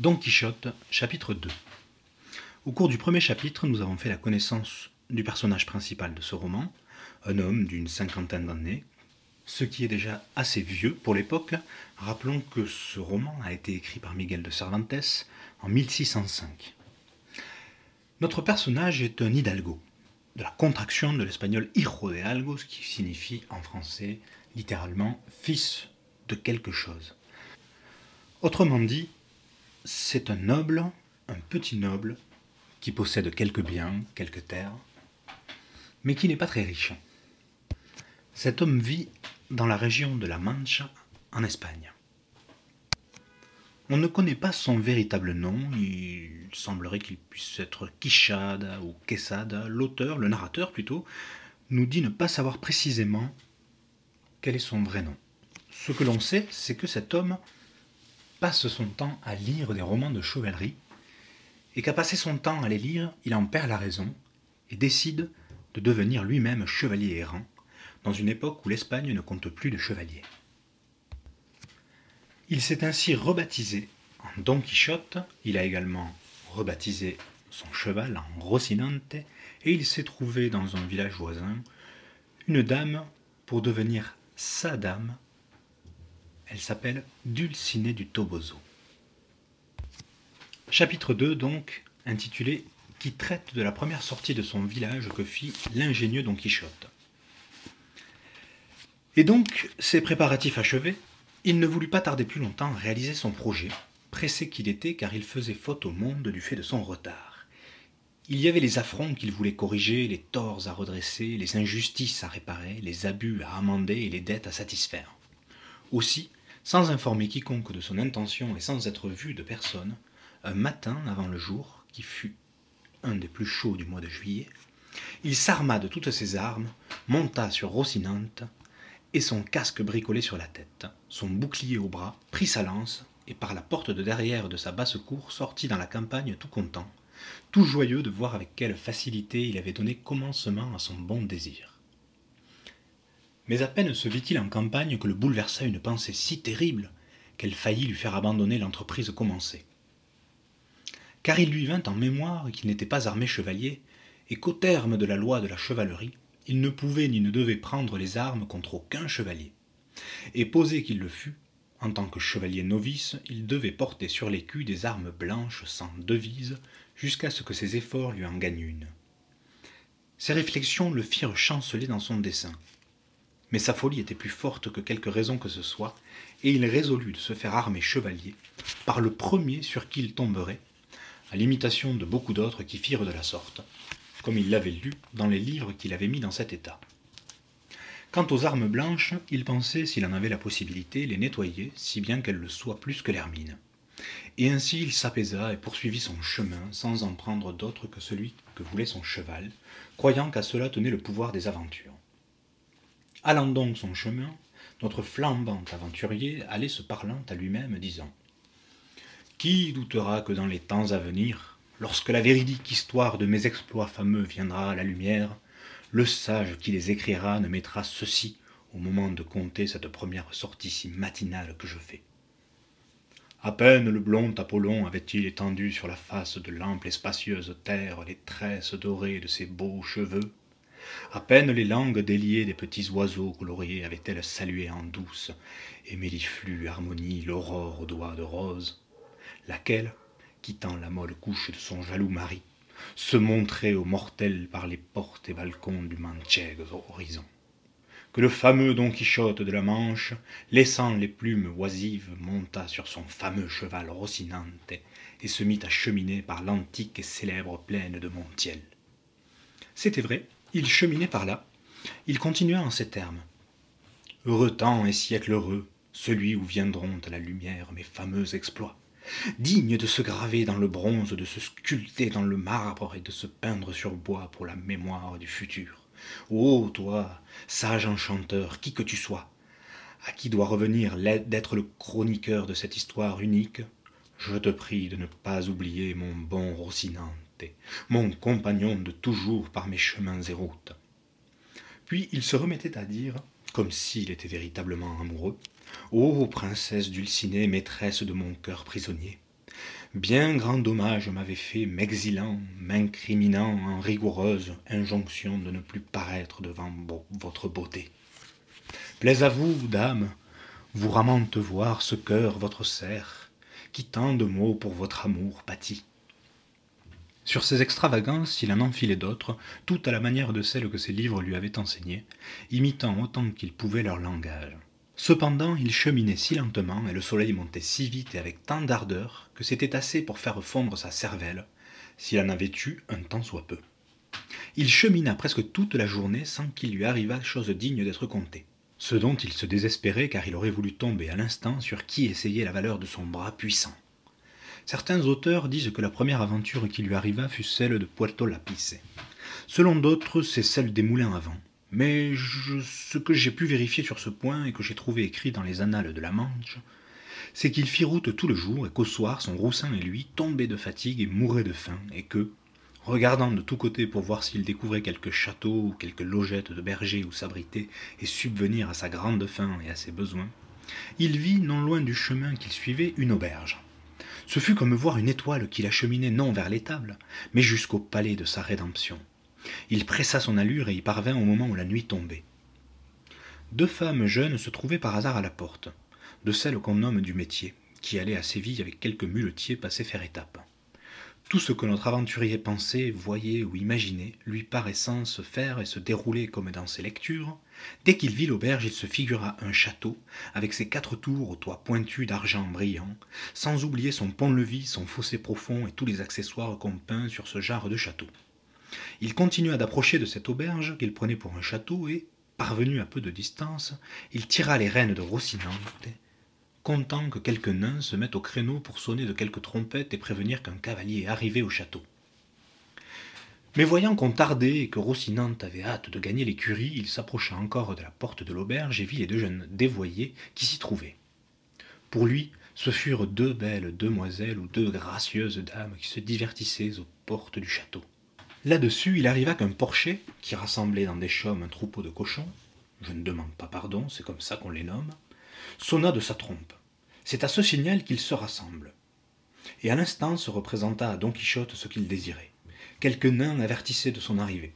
Don Quichotte, chapitre 2. Au cours du premier chapitre, nous avons fait la connaissance du personnage principal de ce roman, un homme d'une cinquantaine d'années, ce qui est déjà assez vieux pour l'époque. Rappelons que ce roman a été écrit par Miguel de Cervantes en 1605. Notre personnage est un hidalgo, de la contraction de l'espagnol hijo de algo, ce qui signifie en français littéralement fils de quelque chose. Autrement dit, c'est un noble, un petit noble, qui possède quelques biens, quelques terres, mais qui n'est pas très riche. Cet homme vit dans la région de la Mancha, en Espagne. On ne connaît pas son véritable nom, il semblerait qu'il puisse être Quixada ou Quesada. L'auteur, le narrateur plutôt, nous dit ne pas savoir précisément quel est son vrai nom. Ce que l'on sait, c'est que cet homme passe son temps à lire des romans de chevalerie, et qu'à passer son temps à les lire, il en perd la raison, et décide de devenir lui-même chevalier errant, dans une époque où l'Espagne ne compte plus de chevaliers. Il s'est ainsi rebaptisé en Don Quichotte, il a également rebaptisé son cheval en Rocinante, et il s'est trouvé dans un village voisin une dame pour devenir sa dame elle s'appelle Dulcinée du Toboso. Chapitre 2 donc, intitulé Qui traite de la première sortie de son village que fit l'ingénieux Don Quichotte. Et donc, ses préparatifs achevés, il ne voulut pas tarder plus longtemps à réaliser son projet, pressé qu'il était car il faisait faute au monde du fait de son retard. Il y avait les affronts qu'il voulait corriger, les torts à redresser, les injustices à réparer, les abus à amender et les dettes à satisfaire. Aussi, sans informer quiconque de son intention et sans être vu de personne, un matin avant le jour, qui fut un des plus chauds du mois de juillet, il s'arma de toutes ses armes, monta sur Rocinante, et son casque bricolé sur la tête, son bouclier au bras, prit sa lance, et par la porte de derrière de sa basse-cour sortit dans la campagne tout content, tout joyeux de voir avec quelle facilité il avait donné commencement à son bon désir. Mais à peine se vit-il en campagne que le bouleversa une pensée si terrible qu'elle faillit lui faire abandonner l'entreprise commencée. Car il lui vint en mémoire qu'il n'était pas armé chevalier, et qu'au terme de la loi de la chevalerie, il ne pouvait ni ne devait prendre les armes contre aucun chevalier. Et posé qu'il le fût, en tant que chevalier novice, il devait porter sur l'écu des armes blanches sans devise, jusqu'à ce que ses efforts lui en gagnent une. Ces réflexions le firent chanceler dans son dessein. Mais sa folie était plus forte que quelque raison que ce soit, et il résolut de se faire armer chevalier par le premier sur qui il tomberait, à l'imitation de beaucoup d'autres qui firent de la sorte, comme il l'avait lu dans les livres qu'il avait mis dans cet état. Quant aux armes blanches, il pensait, s'il en avait la possibilité, les nettoyer, si bien qu'elles le soient plus que l'hermine. Et ainsi il s'apaisa et poursuivit son chemin, sans en prendre d'autre que celui que voulait son cheval, croyant qu'à cela tenait le pouvoir des aventures. Allant donc son chemin, notre flambant aventurier allait se parlant à lui-même, disant Qui doutera que dans les temps à venir, lorsque la véridique histoire de mes exploits fameux viendra à la lumière, le sage qui les écrira ne mettra ceci au moment de compter cette première sortie si matinale que je fais. À peine le blond Apollon avait-il étendu sur la face de l'ample et spacieuse terre les tresses dorées de ses beaux cheveux, à peine les langues déliées des petits oiseaux coloriés avaient-elles salué en douce et méliflue harmonie l'aurore aux doigts de rose, laquelle, quittant la molle couche de son jaloux mari, se montrait aux mortels par les portes et balcons du manchego horizon. Que le fameux Don Quichotte de la Manche, laissant les plumes oisives, monta sur son fameux cheval Rocinante et se mit à cheminer par l'antique et célèbre plaine de Montiel. C'était vrai, il cheminait par là. Il continua en ces termes. Heureux temps et siècle heureux, celui où viendront à la lumière mes fameux exploits, dignes de se graver dans le bronze, de se sculpter dans le marbre et de se peindre sur bois pour la mémoire du futur. Ô toi, sage enchanteur, qui que tu sois, à qui doit revenir l'aide d'être le chroniqueur de cette histoire unique, je te prie de ne pas oublier mon bon Rocinante mon compagnon de toujours par mes chemins et routes. Puis il se remettait à dire, comme s'il était véritablement amoureux, Ô princesse Dulcinée, maîtresse de mon cœur prisonnier, Bien grand dommage m'avait fait, m'exilant, m'incriminant en rigoureuse injonction de ne plus paraître devant votre beauté. Plaise à vous, dame, vous ramante voir ce cœur votre serre, qui tant de mots pour votre amour pâtit. Sur ces extravagances, il en enfilait d'autres, tout à la manière de celles que ses livres lui avaient enseignées, imitant autant qu'il pouvait leur langage. Cependant, il cheminait si lentement et le soleil montait si vite et avec tant d'ardeur que c'était assez pour faire fondre sa cervelle, s'il en avait eu un tant soit peu. Il chemina presque toute la journée sans qu'il lui arrivât chose digne d'être contée. Ce dont il se désespérait car il aurait voulu tomber à l'instant sur qui essayait la valeur de son bras puissant. Certains auteurs disent que la première aventure qui lui arriva fut celle de Puerto Lapice. Selon d'autres, c'est celle des moulins à vent. Mais ce que j'ai pu vérifier sur ce point et que j'ai trouvé écrit dans les annales de la Manche, c'est qu'il fit route tout le jour et qu'au soir son roussin et lui tombaient de fatigue et mouraient de faim et que, regardant de tous côtés pour voir s'il découvrait quelque château ou quelque logette de berger où s'abriter et subvenir à sa grande faim et à ses besoins, il vit, non loin du chemin qu'il suivait, une auberge. Ce fut comme voir une étoile qui l'acheminait non vers l'étable, mais jusqu'au palais de sa rédemption. Il pressa son allure et y parvint au moment où la nuit tombait. Deux femmes jeunes se trouvaient par hasard à la porte, de celles qu'on nomme du métier, qui allaient à Séville avec quelques muletiers passés faire étape. Tout ce que notre aventurier pensait, voyait ou imaginait lui paraissant se faire et se dérouler comme dans ses lectures, dès qu'il vit l'auberge, il se figura un château, avec ses quatre tours aux toits pointus d'argent brillant, sans oublier son pont-levis, son fossé profond et tous les accessoires qu'on peint sur ce genre de château. Il continua d'approcher de cette auberge qu'il prenait pour un château et, parvenu à peu de distance, il tira les rênes de Rocinante, content que quelques nains se mettent au créneau pour sonner de quelques trompettes et prévenir qu'un cavalier est arrivé au château. Mais voyant qu'on tardait et que Rocinante avait hâte de gagner l'écurie, il s'approcha encore de la porte de l'auberge et vit les deux jeunes dévoyés qui s'y trouvaient. Pour lui, ce furent deux belles demoiselles ou deux gracieuses dames qui se divertissaient aux portes du château. Là-dessus, il arriva qu'un porcher, qui rassemblait dans des chaumes un troupeau de cochons, je ne demande pas pardon, c'est comme ça qu'on les nomme, sonna de sa trompe. C'est à ce signal qu'ils se rassemblent. Et à l'instant se représenta à Don Quichotte ce qu'il désirait. Quelques nains avertissaient de son arrivée.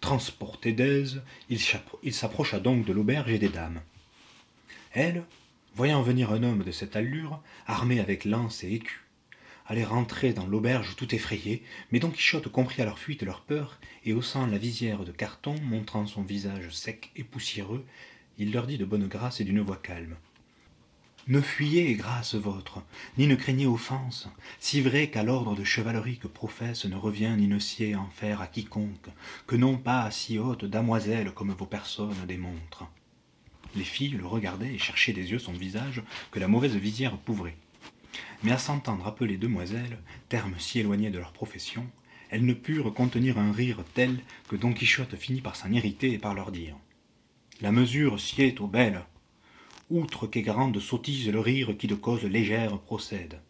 Transporté d'aise, il s'approcha donc de l'auberge et des dames. Elles, voyant venir un homme de cette allure, armé avec lance et écu, allaient rentrer dans l'auberge tout effrayés, mais Don Quichotte comprit à leur fuite leur peur, et haussant la visière de carton, montrant son visage sec et poussiéreux, il leur dit de bonne grâce et d'une voix calme. Ne fuyez, grâce vôtre, ni ne craignez offense, si vrai qu'à l'ordre de chevalerie que professe ne revient ni ne sied en faire à quiconque, que non pas à si haute damoiselle comme vos personnes démontrent. Les filles le regardaient et cherchaient des yeux son visage que la mauvaise visière couvrait mais à s'entendre appeler demoiselles, terme si éloigné de leur profession, elles ne purent contenir un rire tel que Don Quichotte finit par s'en irriter et par leur dire La mesure sied aux belles, outre qu'est grande sottise le rire qui de cause légère procède.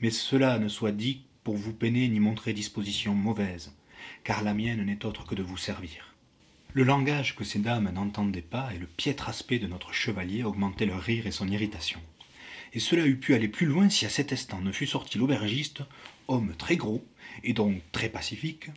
Mais cela ne soit dit pour vous peiner ni montrer disposition mauvaise, car la mienne n'est autre que de vous servir. Le langage que ces dames n'entendaient pas et le piètre aspect de notre chevalier augmentaient leur rire et son irritation et cela eût pu aller plus loin si à cet instant ne fût sorti l'aubergiste, homme très gros, et donc très pacifique,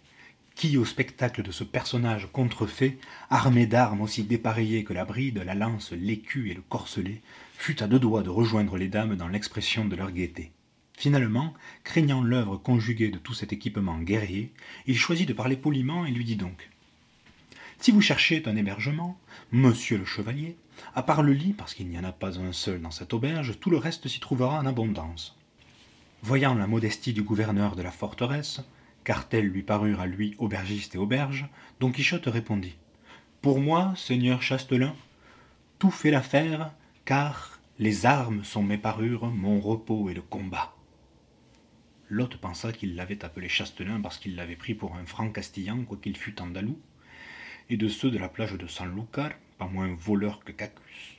qui, au spectacle de ce personnage contrefait, armé d'armes aussi dépareillées que la bride, la lance, l'écu et le corselet, fut à deux doigts de rejoindre les dames dans l'expression de leur gaieté. Finalement, craignant l'œuvre conjuguée de tout cet équipement guerrier, il choisit de parler poliment et lui dit donc Si vous cherchez un hébergement, monsieur le chevalier, à part le lit, parce qu'il n'y en a pas un seul dans cette auberge, tout le reste s'y trouvera en abondance. Voyant la modestie du gouverneur de la forteresse, car telles lui parurent à lui aubergiste et auberge, Don Quichotte répondit Pour moi, seigneur Chastelin, tout fait l'affaire, car les armes sont mes parures, mon repos et le combat. L'hôte pensa qu'il l'avait appelé Chastelin parce qu'il l'avait pris pour un franc castillan, quoiqu'il fût andalou, et de ceux de la plage de San Lucar, pas moins voleur que Cacus,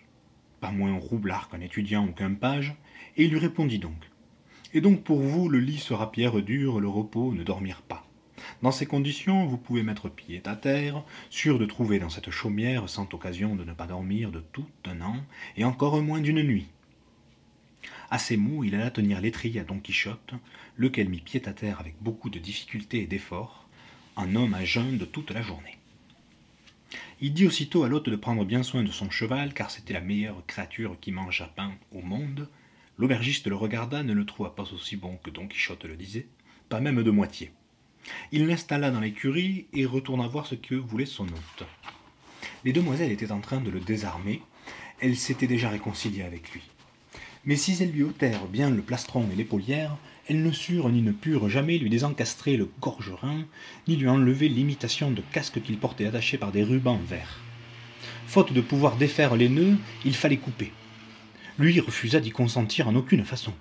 pas moins roublard qu'un étudiant ou qu'un page, et il lui répondit donc Et donc pour vous, le lit sera pierre dure, le repos ne dormir pas. Dans ces conditions, vous pouvez mettre pied à terre, sûr de trouver dans cette chaumière, sans occasion de ne pas dormir de tout un an, et encore moins d'une nuit. À ces mots, il alla tenir l'étrier à Don Quichotte, lequel mit pied à terre avec beaucoup de difficulté et d'effort, un homme à jeun de toute la journée. Il dit aussitôt à l'hôte de prendre bien soin de son cheval, car c'était la meilleure créature qui mange à pain au monde. L'aubergiste le regarda, ne le trouva pas aussi bon que Don Quichotte le disait, pas même de moitié. Il l'installa dans l'écurie et retourna voir ce que voulait son hôte. Les demoiselles étaient en train de le désarmer, elles s'étaient déjà réconciliées avec lui. Mais si elles lui ôtèrent bien le plastron et l'épaulière, elles ne surent ni ne purent jamais lui désencastrer le gorgerin, ni lui enlever l'imitation de casque qu'il portait attaché par des rubans verts. Faute de pouvoir défaire les nœuds, il fallait couper. Lui refusa d'y consentir en aucune façon.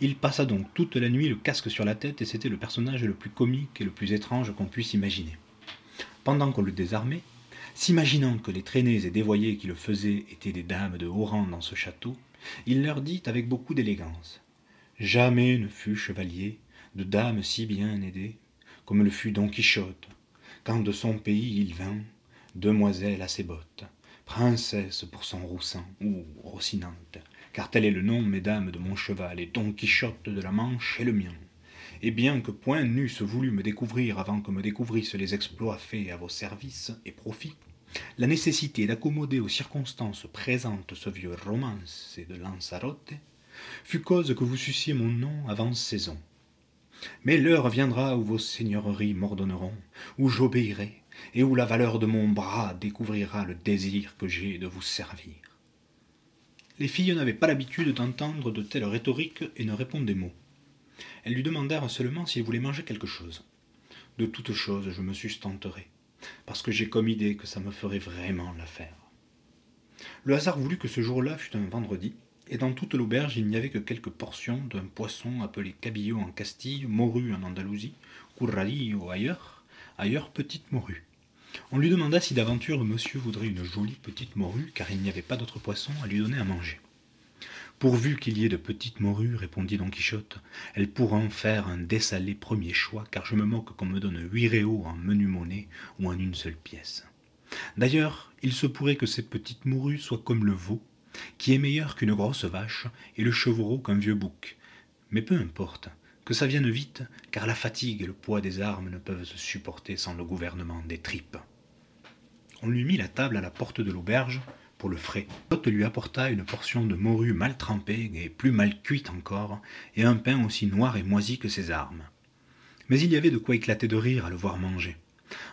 Il passa donc toute la nuit le casque sur la tête et c'était le personnage le plus comique et le plus étrange qu'on puisse imaginer. Pendant qu'on le désarmait, s'imaginant que les traînées et dévoyés qui le faisaient étaient des dames de haut rang dans ce château, il leur dit avec beaucoup d'élégance Jamais ne fut chevalier de dame si bien aidée comme le fut Don Quichotte, quand de son pays il vint, demoiselle à ses bottes, princesse pour son roussin ou rossinante, car tel est le nom, mesdames, de mon cheval, et Don Quichotte de la Manche est le mien. Et bien que point n'eusse voulu me découvrir avant que me découvrissent les exploits faits à vos services et profits, la nécessité d'accommoder aux circonstances présentes ce vieux romance de Lanzarote fut cause que vous sussiez mon nom avant saison. Mais l'heure viendra où vos seigneuries m'ordonneront, où j'obéirai, et où la valeur de mon bras découvrira le désir que j'ai de vous servir. Les filles n'avaient pas l'habitude d'entendre de telles rhétoriques et ne répondaient mot. Elles lui demandèrent seulement s'il voulait manger quelque chose. De toute chose, je me sustenterai, parce que j'ai comme idée que ça me ferait vraiment l'affaire. Le hasard voulut que ce jour-là fût un vendredi, et dans toute l'auberge il n'y avait que quelques portions d'un poisson appelé cabillaud en Castille, morue en Andalousie, curradillo ailleurs, ailleurs petite morue. On lui demanda si d'aventure monsieur voudrait une jolie petite morue, car il n'y avait pas d'autre poisson à lui donner à manger. Pourvu qu'il y ait de petites morues, répondit Don Quichotte, elles pourront faire un dessalé premier choix, car je me moque qu'on me donne huit réaux en menu monnaie ou en une seule pièce. D'ailleurs, il se pourrait que ces petites morues soient comme le veau, qui est meilleur qu'une grosse vache, et le chevreau qu'un vieux bouc. Mais peu importe, que ça vienne vite, car la fatigue et le poids des armes ne peuvent se supporter sans le gouvernement des tripes. On lui mit la table à la porte de l'auberge, pour le frais. L'hôte lui apporta une portion de morue mal trempée et plus mal cuite encore, et un pain aussi noir et moisi que ses armes. Mais il y avait de quoi éclater de rire à le voir manger.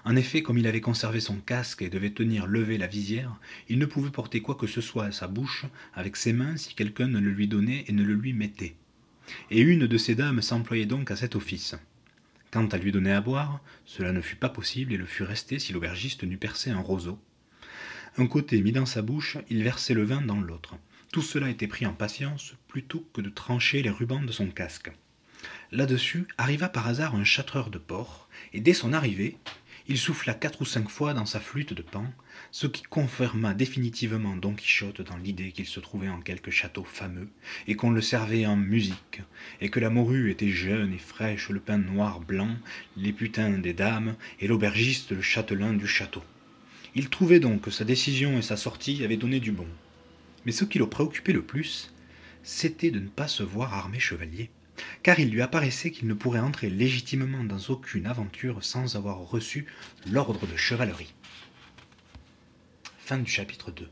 En effet, comme il avait conservé son casque et devait tenir levé la visière, il ne pouvait porter quoi que ce soit à sa bouche avec ses mains si quelqu'un ne le lui donnait et ne le lui mettait. Et une de ces dames s'employait donc à cet office. Quant à lui donner à boire, cela ne fut pas possible et le fut resté si l'aubergiste n'eût percé un roseau. Un côté mis dans sa bouche, il versait le vin dans l'autre. Tout cela était pris en patience plutôt que de trancher les rubans de son casque. Là-dessus arriva par hasard un châtreur de porc, et dès son arrivée, il souffla quatre ou cinq fois dans sa flûte de pan, ce qui confirma définitivement Don Quichotte dans l'idée qu'il se trouvait en quelque château fameux, et qu'on le servait en musique, et que la morue était jeune et fraîche, le pain noir blanc, les putains des dames, et l'aubergiste le châtelain du château. Il trouvait donc que sa décision et sa sortie avaient donné du bon. Mais ce qui le préoccupait le plus, c'était de ne pas se voir armé chevalier car il lui apparaissait qu'il ne pourrait entrer légitimement dans aucune aventure sans avoir reçu l'ordre de chevalerie. Fin du chapitre 2.